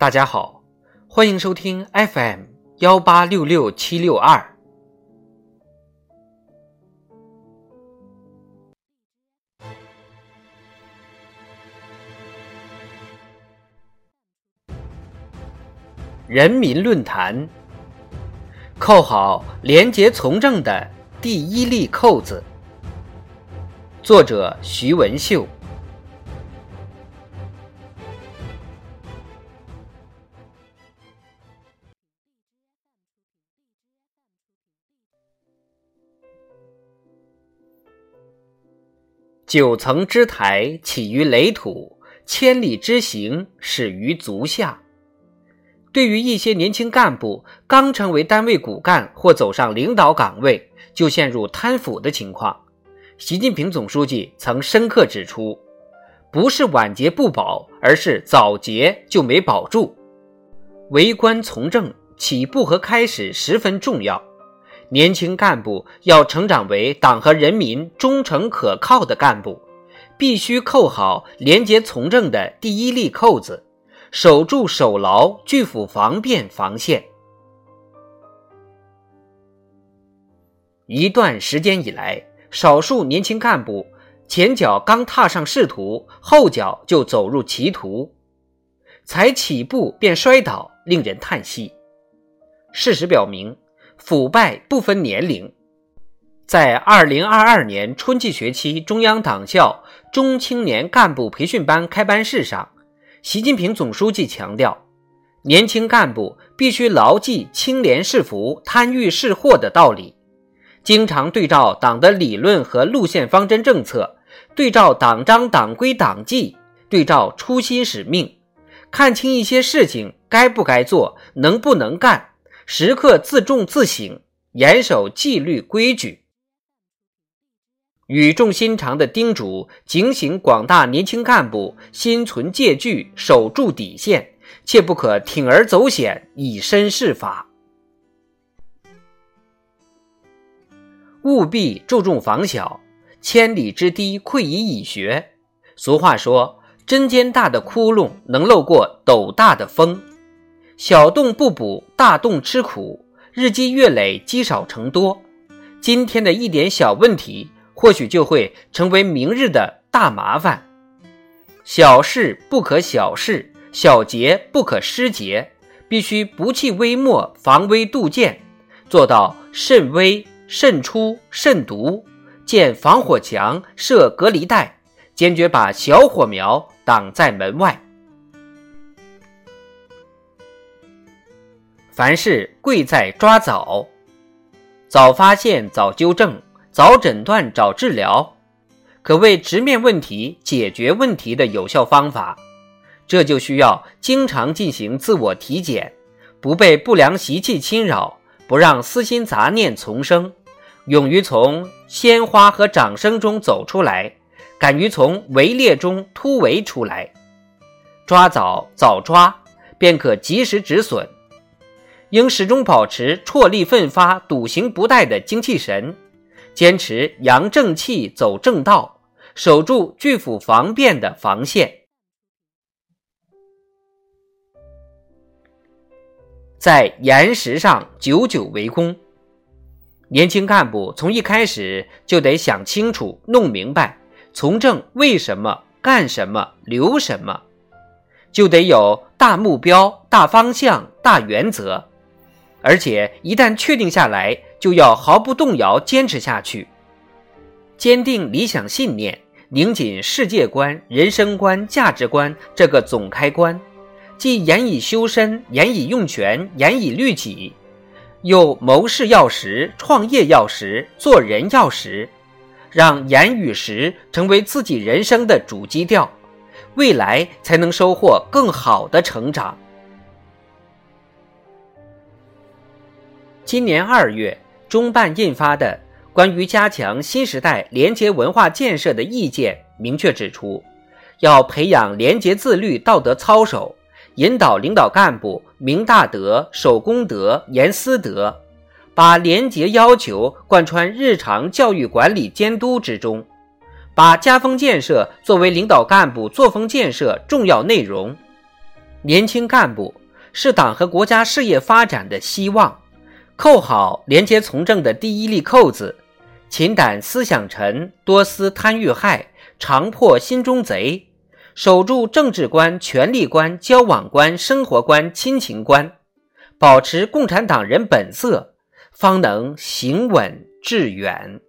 大家好，欢迎收听 FM 幺八六六七六二。人民论坛，扣好廉洁从政的第一粒扣子。作者：徐文秀。九层之台起于垒土，千里之行始于足下。对于一些年轻干部刚成为单位骨干或走上领导岗位，就陷入贪腐的情况，习近平总书记曾深刻指出：不是晚节不保，而是早节就没保住。为官从政，起步和开始十分重要。年轻干部要成长为党和人民忠诚可靠的干部，必须扣好廉洁从政的第一粒扣子，守住守牢拒腐防变防线。一段时间以来，少数年轻干部前脚刚踏上仕途，后脚就走入歧途，才起步便摔倒，令人叹息。事实表明。腐败不分年龄，在二零二二年春季学期中央党校中青年干部培训班开班式上，习近平总书记强调，年轻干部必须牢记“清廉是福，贪欲是祸”的道理，经常对照党的理论和路线方针政策，对照党章党规党纪，对照初心使命，看清一些事情该不该做，能不能干。时刻自重自省，严守纪律规矩，语重心长的叮嘱、警醒广大年轻干部心存戒惧，守住底线，切不可铤而走险，以身试法，务必注重防小。千里之堤，溃于蚁穴。俗话说：“针尖大的窟窿能漏过斗大的风。”小洞不补，大洞吃苦。日积月累，积少成多。今天的一点小问题，或许就会成为明日的大麻烦。小事不可小视，小节不可失节，必须不弃微末，防微杜渐，做到慎微、慎出、慎独，建防火墙，设隔离带，坚决把小火苗挡在门外。凡事贵在抓早，早发现、早纠正、早诊断、早治疗，可谓直面问题、解决问题的有效方法。这就需要经常进行自我体检，不被不良习气侵扰，不让私心杂念丛生，勇于从鲜花和掌声中走出来，敢于从围猎中突围出来。抓早，早抓，便可及时止损。应始终保持踔厉奋发、笃行不怠的精气神，坚持扬正气、走正道，守住拒腐防变的防线。在岩石上久久为功。年轻干部从一开始就得想清楚、弄明白，从政为什么、干什么、留什么，就得有大目标、大方向、大原则。而且一旦确定下来，就要毫不动摇坚持下去，坚定理想信念，拧紧世界观、人生观、价值观这个总开关，既严以修身、严以用权、严以律己，又谋事要实、创业要实、做人要实，让严与实成为自己人生的主基调，未来才能收获更好的成长。今年二月，中办印发的关于加强新时代廉洁文化建设的意见明确指出，要培养廉洁自律道德操守，引导领导干部明大德、守公德、严私德，把廉洁要求贯穿日常教育管理监督之中，把家风建设作为领导干部作风建设重要内容。年轻干部是党和国家事业发展的希望，扣好廉洁从政的第一粒扣子，勤胆思想沉，多思贪欲害，常破心中贼，守住政治观、权力观、交往观、生活观、亲情观，保持共产党人本色，方能行稳致远。